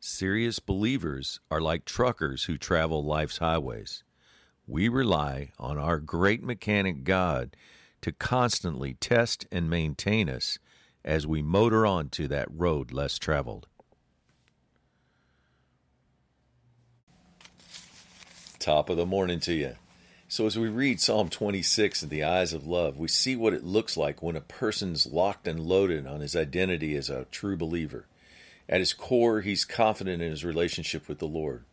Serious believers are like truckers who travel life's highways. We rely on our great mechanic God to constantly test and maintain us as we motor on to that road less traveled. Top of the morning to you. So, as we read Psalm 26 in the eyes of love, we see what it looks like when a person's locked and loaded on his identity as a true believer. At his core, he's confident in his relationship with the Lord.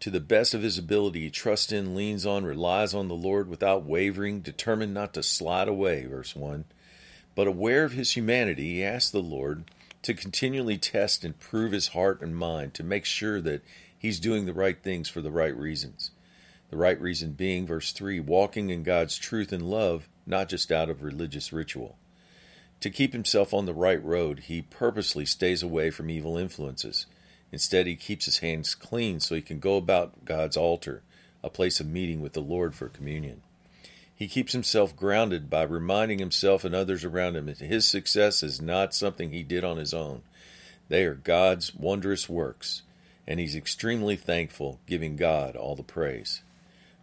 To the best of his ability, he trusts in, leans on, relies on the Lord without wavering, determined not to slide away, verse 1. But aware of his humanity, he asks the Lord to continually test and prove his heart and mind to make sure that he's doing the right things for the right reasons. The right reason being, verse 3, walking in God's truth and love, not just out of religious ritual. To keep himself on the right road, he purposely stays away from evil influences. Instead, he keeps his hands clean so he can go about God's altar, a place of meeting with the Lord for communion. He keeps himself grounded by reminding himself and others around him that his success is not something he did on his own. They are God's wondrous works, and he's extremely thankful, giving God all the praise.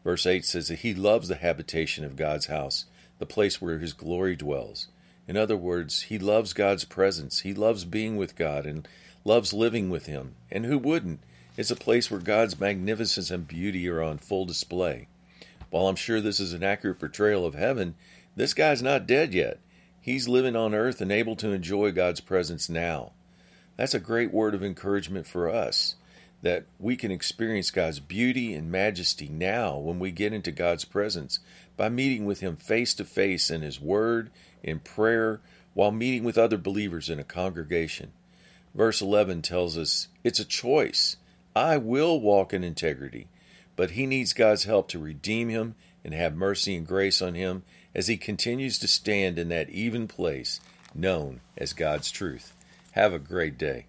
Verse 8 says that he loves the habitation of God's house, the place where his glory dwells. In other words, he loves God's presence. He loves being with God and loves living with him. And who wouldn't? It's a place where God's magnificence and beauty are on full display. While I'm sure this is an accurate portrayal of heaven, this guy's not dead yet. He's living on earth and able to enjoy God's presence now. That's a great word of encouragement for us that we can experience God's beauty and majesty now when we get into God's presence by meeting with Him face to face in His Word, in prayer, while meeting with other believers in a congregation. Verse 11 tells us it's a choice. I will walk in integrity, but he needs God's help to redeem him and have mercy and grace on him as he continues to stand in that even place known as God's truth. Have a great day.